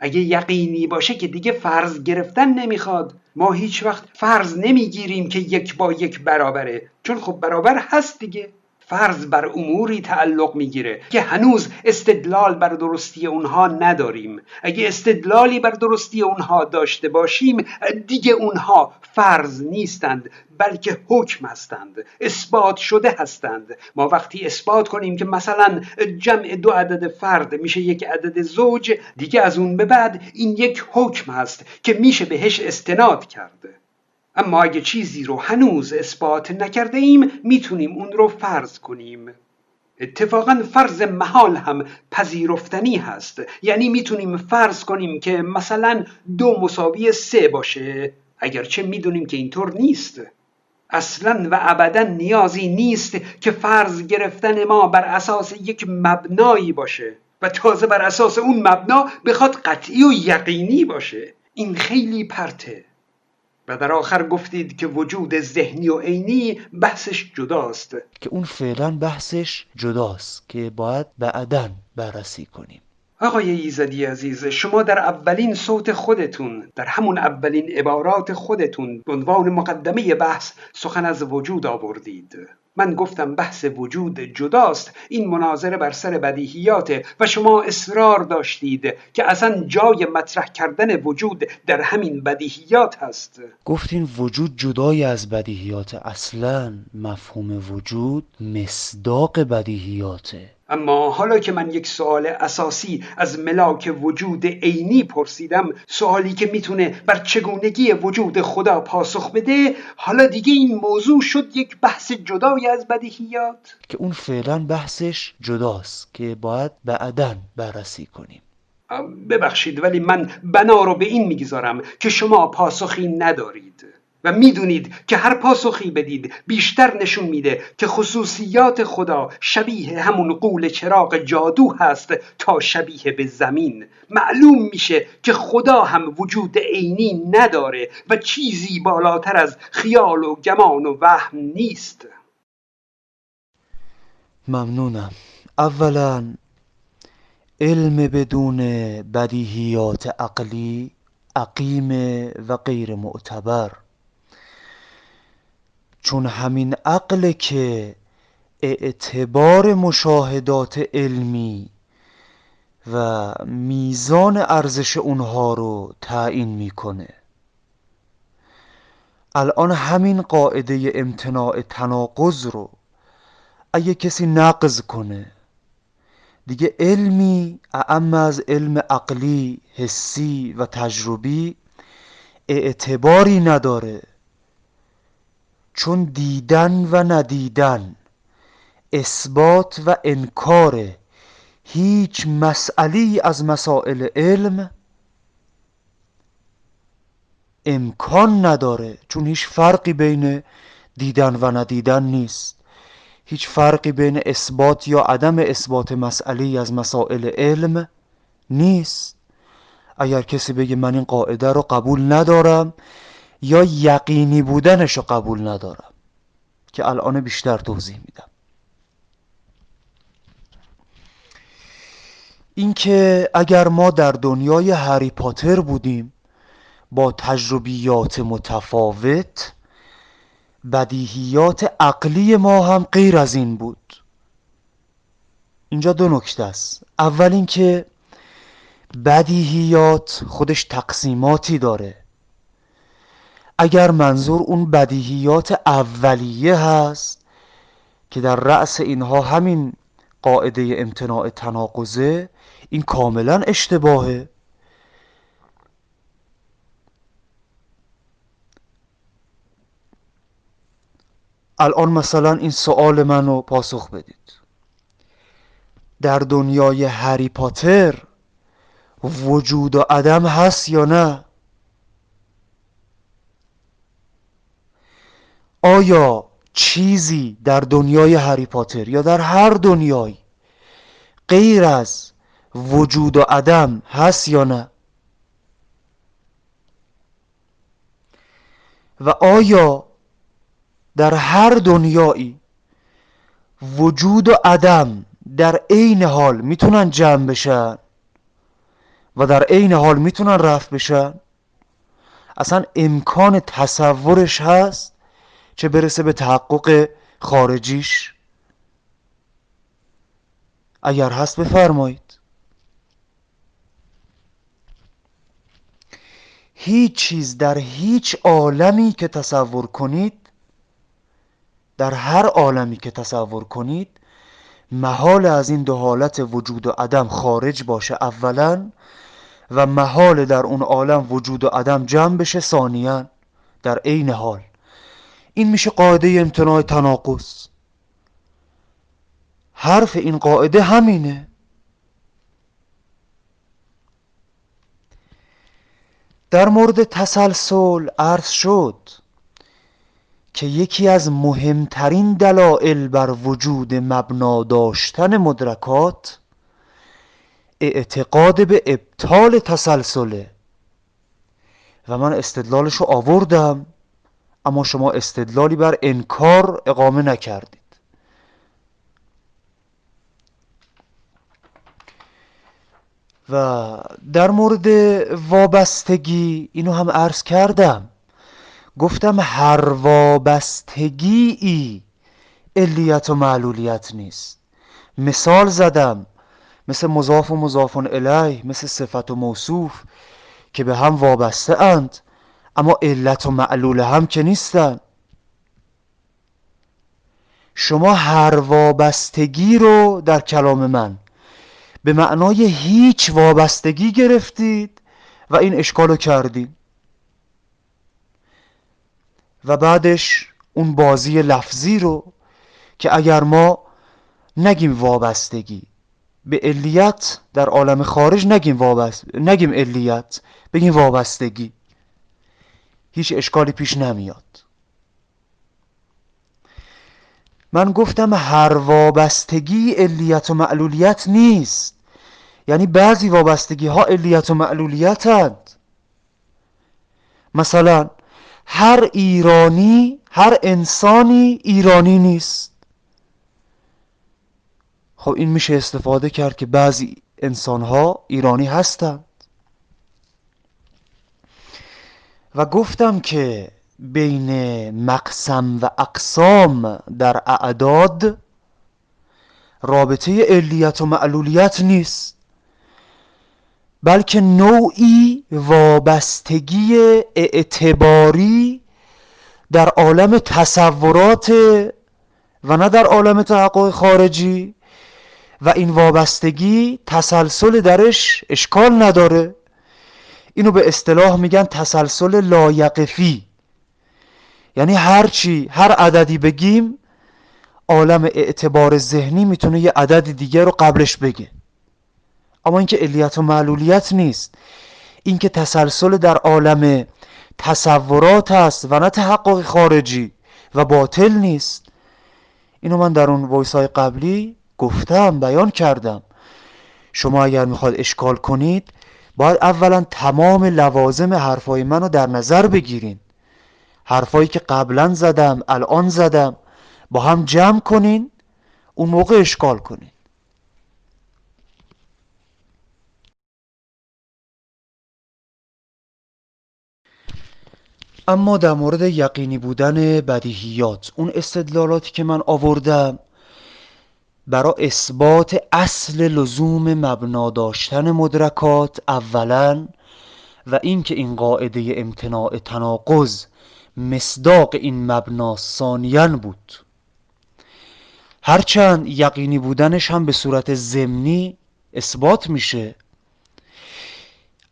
اگه یقینی باشه که دیگه فرض گرفتن نمی‌خواد. ما هیچ وقت فرض نمی‌گیریم که یک با یک برابره. چون خب برابر هست دیگه. فرض بر اموری تعلق می‌گیره که هنوز استدلال بر درستی اونها نداریم. اگه استدلالی بر درستی اونها داشته باشیم دیگه اونها فرض نیستند بلکه حکم هستند اثبات شده هستند. ما وقتی اثبات کنیم که مثلا جمع دو عدد فرد میشه یک عدد زوج دیگه از اون به بعد این یک حکم هست که میشه بهش استناد کرده اما اگه چیزی رو هنوز اثبات نکرده ایم می‌تونیم اون رو فرض کنیم. اتفاقا فرض محال هم پذیرفتنی هست. یعنی می‌تونیم فرض کنیم که مثلا دو مساوی سه باشه. اگرچه می‌دونیم که اینطور نیست. اصلا و ابدا نیازی نیست که فرض گرفتن ما بر اساس یک مبنایی باشه و تازه بر اساس اون مبنا بخواد قطعی و یقینی باشه. این خیلی پرته. و در آخر گفتید که وجود ذهنی و عینی بحثش جداست. که اون فعلا بحثش جداست که باید بعدا بررسی کنیم. آقای ایزدی عزیز شما در اولین صوت خودتون در همون اولین عبارات خودتون به عنوان مقدمه بحث سخن از وجود آوردید. من گفتم بحث وجود جداست این مناظره بر سر بدیهیاته و شما اصرار داشتید که اصلا جای مطرح کردن وجود در همین بدیهیات هست. گفتین وجود جدای از بدیهیات اصلا مفهوم وجود مصداق بدیهیاته. اما حالا که من یک سوال اساسی از ملاک وجود عینی پرسیدم سوالی که می‌تونه بر چگونگی وجود خدا پاسخ بده حالا دیگه این موضوع شد یک بحث جدای از بدیهیات. که اون فعلا بحثش جداست که باید بعدا بررسی کنیم. ببخشید ولی من بنا رو به این می‌گذارم که شما پاسخی ندارید. و می‌دونید که هر پاسخی بدید بیشتر نشون میده که خصوصیات خدا شبیه همون قول چراغ جادو هست تا شبیه به زمین. معلوم میشه که خدا هم وجود عینی نداره و چیزی بالاتر از خیال و گمان و وهم نیست. ممنونم. اولا علم بدون بدیهیات عقلی عقیم و غیر معتبر. چون همین عقل که اعتبار مشاهدات علمی و میزان ارزش اونها رو تعیین می‌کنه. الان همین قاعده امتناع تناقض رو اگه کسی نقض کنه دیگه علمی اعم از علم عقلی حسی و تجربی اعتباری نداره. چون دیدن و ندیدن اثبات و انکار هیچ مسئله از مسائل علم امکان نداره چون هیچ فرقی بین دیدن و ندیدن نیست. هیچ فرقی بین اثبات یا عدم اثبات مسئله از مسائل علم نیست. اگر کسی بگه من این قاعده رو قبول ندارم یا یقینی بودنش رو قبول ندارم. که الان بیشتر توضیح میدم. اینکه اگر ما در دنیای هری پاتر بودیم با تجربیات متفاوت بدیهیات عقلی ما هم غیر از این بود. اینجا دو نکته است. اول اینکه بدیهیات خودش تقسیماتی داره. اگر منظور اون بدیهیات اولیه هست که در رأس اینها همین قاعده امتناع تناقضه این کاملا اشتباهه. الان مثلا این سوال منو پاسخ بدید. در دنیای هری پاتر وجود و عدم هست یا نه؟ آیا چیزی در دنیای هری پاتر یا در هر دنیایی غیر از وجود و عدم هست یا نه؟ و آیا در هر دنیایی وجود و عدم در عین حال می‌تونن جمع بشن و در عین حال می‌تونن رفع بشن؟ اصلا امکان تصورش هست؟ چه برسه به تحقق خارجیش؟ اگر هست بفرمایید. هیچ چیز در هیچ عالمی که تصور کنید در هر عالمی که تصور کنید محال از این دو حالت وجود و عدم خارج باشه اولا و محال در اون عالم وجود و عدم جمع بشه ثانیا در عین حال. این میشه قاعده امتناع تناقض. حرف این قاعده همینه. در مورد تسلسل عرض شد که یکی از مهمترین دلایل بر وجود مبنا داشتن مدرکات اعتقاد به ابطال تسلسله. و من استدلالش رو آوردم. اما شما استدلالی بر انکار اقامه نکردید. و در مورد وابستگی اینو هم عرض کردم. گفتم هر وابستگی ای علیت و معلولیت نیست. مثال زدم مثل مضاف و مضافون الیه مثل صفت و موصوف که به هم وابسته اند. اما علت و معلول هم که نیستن. شما هر وابستگی رو در کلام من به معنای هیچ وابستگی گرفتید و این اشکالو کردید. و بعدش اون بازی لفظی رو که اگر ما نگیم وابستگی به علیت در عالم خارج نگیم وابست نگیم علیت بگیم وابستگی. هیچ اشکالی پیش نمیاد. من گفتم هر وابستگی علیت و معلولیت نیست. یعنی بعضی وابستگی ها علیت و معلولیت هند. مثلا هر ایرانی هر انسانی ایرانی نیست. خب این میشه استفاده کرد که بعضی انسان ها ایرانی هستند و گفتم که بین مقسم و اقسام در اعداد رابطه علیت و معلولیت نیست بلکه نوعی وابستگی اعتباری در عالم تصورات و نه در عالم تحقق خارجی. و این وابستگی تسلسل درش اشکال نداره. اینو به اصطلاح میگن تسلسل لایقفی. یعنی هرچی هر عددی بگیم عالم اعتبار ذهنی می‌تونه یه عدد دیگه رو قبلش بگه. اما اینکه علیت و معلولیت نیست. اینکه تسلسل در عالم تصورات است و نه تحقق خارجی و باطل نیست. اینو من در اون وایس های قبلی گفتم بیان کردم. شما اگر می‌خواد اشکال کنید باید اولا تمام لوازم حرفای منو در نظر بگیرین. حرفایی که قبلا زدم الان زدم با هم جمع کنین اون موقع اشکال کنین. اما در مورد یقینی بودن بدیهیات اون استدلالاتی که من آوردم برای اثبات اصل لزوم مبنا داشتن مدرکات اولا و اینکه این قاعده امتناع تناقض مصداق این مبنا ثانیا بود. هرچند یقینی بودنش هم به صورت ضمنی اثبات میشه.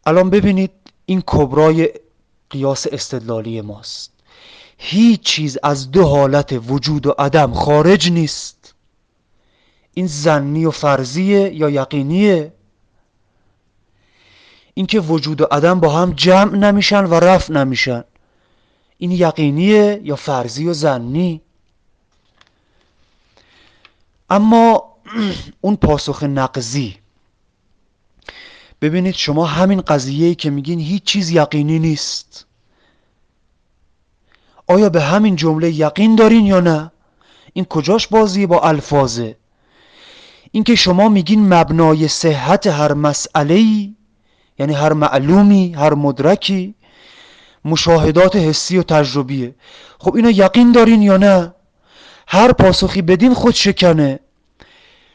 الان ببینید این کبرای قیاس استدلالی ماست. هیچ چیز از دو حالت وجود و عدم خارج نیست. این زنی و فرضیه یا یقینیه؟ اینکه وجود و عدم با هم جمع نمیشن و رفع نمیشن. این یقینیه یا فرضی و زنی؟ اما اون پاسخ نقضی. ببینید شما همین قضیه که میگین هیچ چیز یقینی نیست. آیا به همین جمله یقین دارین یا نه؟ این کجاش بازی با الفاظه؟ اینکه شما میگین مبنای صحت هر مسئله یعنی هر معلومی هر مدرکی مشاهدات حسی و تجربیه. خب اینو یقین دارین یا نه؟ هر پاسخی بدین خود شکنه.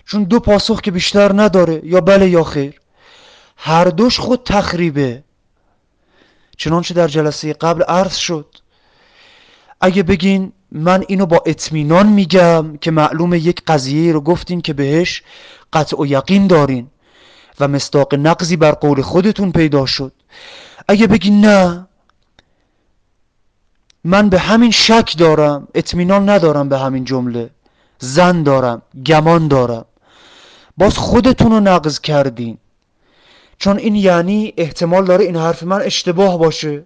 چون دو پاسخ که بیشتر نداره. یا بله یا خیر. هر دوش خود تخریبه. چنانچه در جلسه قبل عرض شد. اگه بگین من اینو با اطمینان میگم که معلوم یک قضیه رو گفتین که بهش قطع و یقین دارین و مصداق نقضی بر قول خودتون پیدا شد. اگه بگین نه من به همین شک دارم اطمینان ندارم به همین جمله. زن دارم گمان دارم. باز خودتون رو نقض کردین. چون این یعنی احتمال داره این حرف من اشتباه باشه.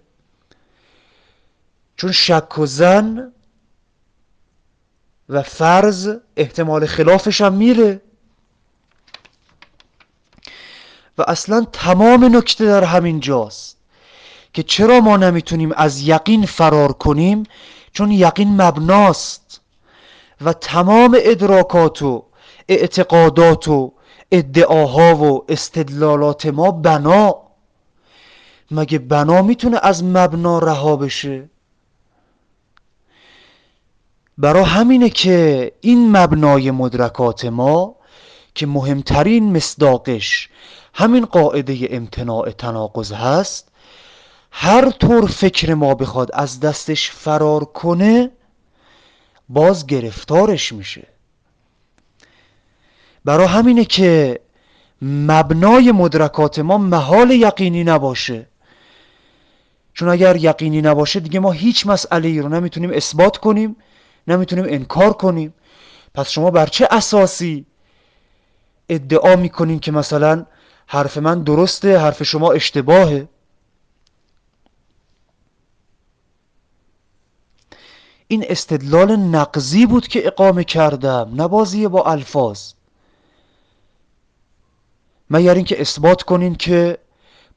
چون شک و زن و فرض احتمال خلافش هم میره. و اصلا تمام نکته در همین جاست که چرا ما نمی‌تونیم از یقین فرار کنیم؟ چون یقین مبناست. و تمام ادراکات و اعتقادات و ادعاها و استدلالات ما بنا. مگه بنا می‌تونه از مبنا رها بشه؟ برا همینه که این مبنای مدرکات ما که مهمترین مصداقش همین قاعده امتناع تناقض هست هر طور فکر ما بخواد از دستش فرار کنه باز گرفتارش میشه. برا همینه که مبنای مدرکات ما محال یقینی نباشه. چون اگر یقینی نباشه دیگه ما هیچ مسئله ای رو نمی‌تونیم اثبات کنیم. نمی‌تونیم انکار کنیم. پس شما بر چه اساسی ادعا می‌کنین که مثلا حرف من درسته حرف شما اشتباهه؟ این استدلال نقضی بود که اقامه کردم نبازی با الفاظ. مگر اینکه اثبات کنین که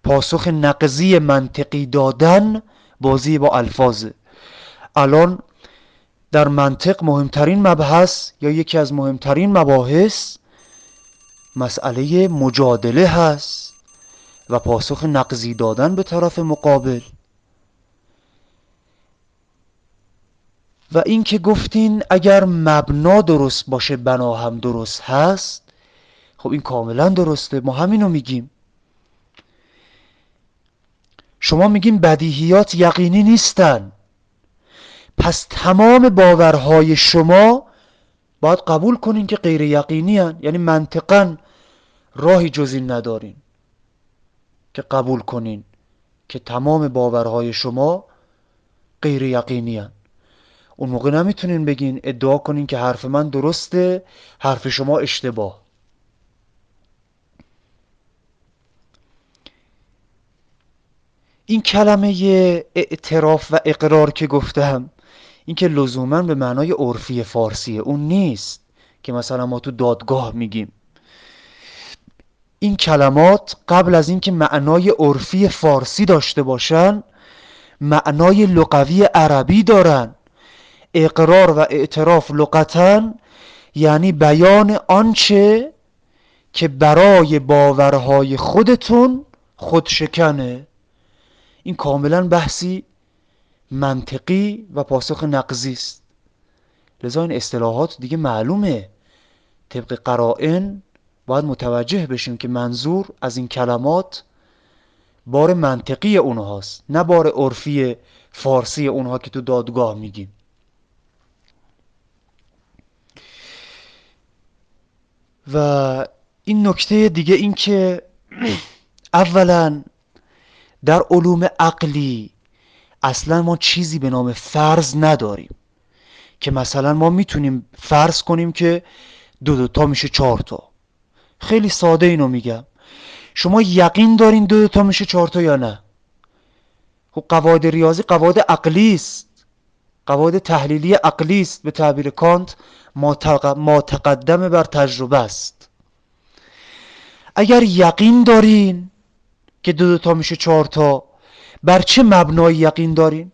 پاسخ نقضی منطقی دادن بازی با الفاظه. الان در منطق مهمترین مبحث یا یکی از مهمترین مباحث مسئله مجادله هست و پاسخ نقضی دادن به طرف مقابل. و اینکه گفتین اگر مبنا درست باشه بنا هم درست هست خب این کاملا درسته. ما همینو میگیم. شما میگین بدیهیات یقینی نیستن. پس تمام باورهای شما باید قبول کنین که غیر یقینی هن. یعنی منطقا راهی جز این ندارین که قبول کنین که تمام باورهای شما غیر یقینی هن. اون موقع نمی‌تونین بگین ادعا کنین که حرف من درسته حرف شما اشتباه این کلمه اعتراف و اقرار که گفتم این که لزوما به معنای عرفی فارسیه اون نیست که مثلا ما تو دادگاه میگیم. این کلمات قبل از اینکه معنای عرفی فارسی داشته باشن معنای لغوی عربی دارن. اقرار و اعتراف لغتا یعنی بیان آنچه که برای باورهای خودتون خودشکنه. این کاملا بحثی منطقی و پاسخ نقضی است. لذا این اصطلاحات دیگه معلومه. طبق قرائن باید متوجه بشیم که منظور از این کلمات بار منطقی اونهاست نه بار عرفی فارسی اونها که تو دادگاه میگیم. و این نکته دیگه این که اولا در علوم عقلی اصلا ما چیزی به نام فرض نداریم که مثلا ما می‌تونیم فرض کنیم که دو دو تا میشه چهار تا. خیلی ساده اینو میگم. شما یقین دارین دو دو تا میشه چهار تا یا نه؟ خب قواعد ریاضی قواعد عقلی است. قواعد تحلیلی عقلی است به تعبیر کانت. ما تقدم بر تجربه است. اگر یقین دارین که دو, دو تا میشه چهار تا بر چه مبنای یقین دارین؟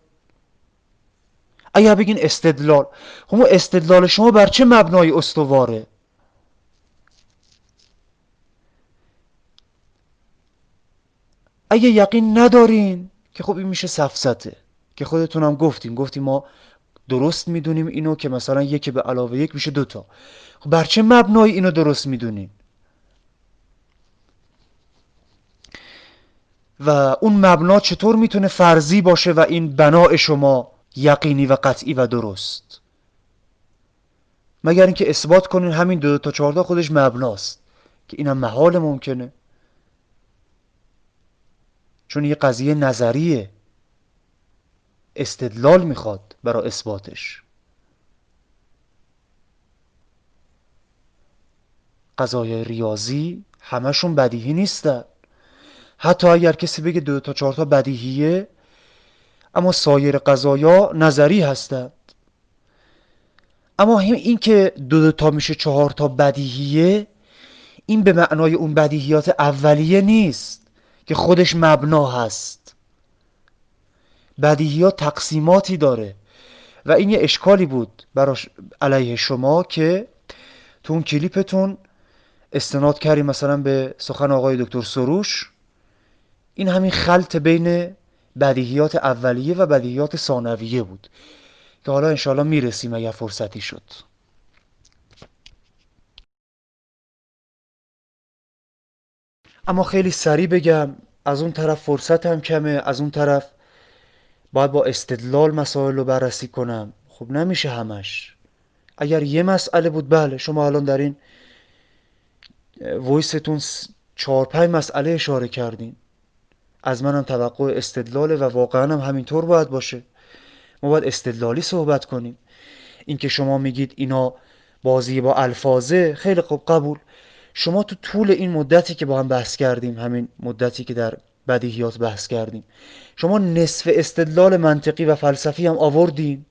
اگر بگین استدلال خب استدلال شما بر چه مبنای استواره؟ اگه یقین ندارین که خب این میشه سفسته که خودتونم گفتین گفتیم ما درست می‌دونیم اینو که مثلا یکی به علاوه یک میشه دوتا. خب بر چه مبنای اینو درست می‌دونین و اون مبنا چطور می‌تونه فرضی باشه و این بناء شما یقینی و قطعی و درست؟ مگر اینکه اثبات کنین همین دو, تا چهارتا خودش مبناست که اینم محال ممکنه. چون یه قضیه نظریه. استدلال می‌خواد برای اثباتش. قضایای ریاضی همشون بدیهی نیستن. حتی اگر کسی بگه دو تا چهار تا بدیهیه اما سایر قضایا نظری هستند. اما این که دو, دو تا میشه چهار تا بدیهیه این به معنای اون بدیهیات اولیه نیست که خودش مبنا هست. بدیهیات تقسیماتی داره و این یه اشکالی بود براش علیه شما که تو اون کلیپتون استناد کردیم مثلا به سخن آقای دکتر سروش. این همین خلط بین بدیهیات اولیه و بدیهیات ثانویه بود که حالا انشاءالله می‌رسیم اگر فرصتی شد. اما خیلی سریع بگم از اون طرف فرصت هم کمه از اون طرف باید با استدلال مسائل رو بررسی کنم. خب نمیشه همش. اگر یه مسئله بود بله شما الان در این ویستون چهار پنج مسئله اشاره کردین. از منم توقع استدلاله و واقعا هم همینطور باید باشه. ما باید استدلالی صحبت کنیم. اینکه شما میگید اینا بازی با الفاظه خیلی خوب قبول. شما تو طول این مدتی که با هم بحث کردیم همین مدتی که در بدیهیات بحث کردیم شما نصف استدلال منطقی و فلسفی هم آوردین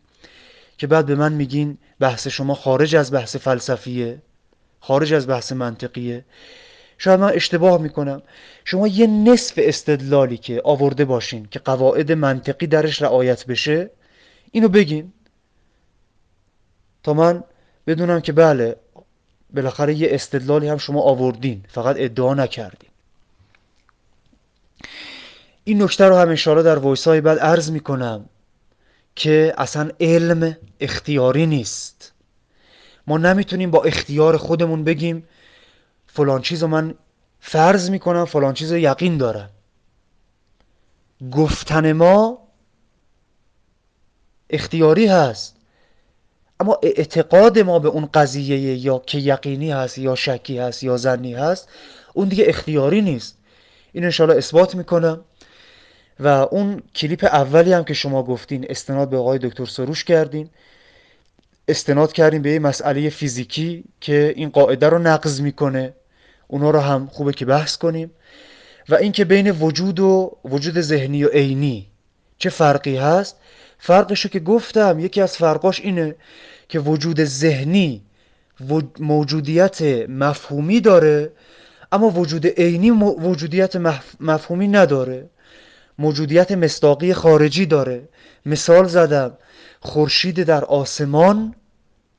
که بعد به من میگین بحث شما خارج از بحث فلسفیه خارج از بحث منطقیه. شاید من اشتباه می‌کنم. شما یه نصف استدلالی که آورده باشین که قواعد منطقی درش رعایت بشه اینو بگین. تا من بدونم که بله بالاخره یه استدلالی هم شما آوردین فقط ادعا نکردین. این نکته رو هم انشاءالله در وایس های بعد عرض می‌کنم که اصلا علم اختیاری نیست. ما نمی‌تونیم با اختیار خودمون بگیم فلان چیز رو من فرض می‌کنم فلان چیز رو یقین دارم گفتن ما اختیاری هست. اما اعتقاد ما به اون قضیه یا که یقینی هست یا شکی هست یا زنی هست اون دیگه اختیاری نیست. این انشاءالله اثبات می‌کنم. و اون کلیپ اولی هم که شما گفتین استناد به آقای دکتر سروش کردین. استناد کردیم به یه مسئله فیزیکی که این قاعده رو نقض می‌کنه. اونا رو هم خوبه که بحث کنیم. و اینکه بین وجود و وجود ذهنی و عینی چه فرقی هست؟ فرقشو که گفتم یکی از فرقاش اینه که وجود ذهنی موجودیت مفهومی داره اما وجود عینی موجودیت مفهومی نداره. موجودیت مصداقی خارجی داره. مثال زدم خورشید در آسمان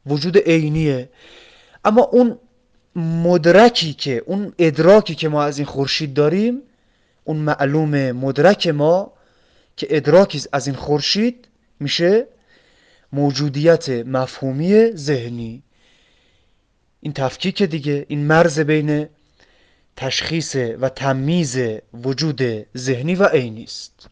وجود عینیه. اما اون مدرکی که اون ادراکی که ما از این خورشید داریم اون معلوم مدرک ما که ادراکی از این خورشید میشه موجودیت مفهومی ذهنی. این تفکیک دیگه این مرز بین تشخیص و تمیز وجود ذهنی و عینی است.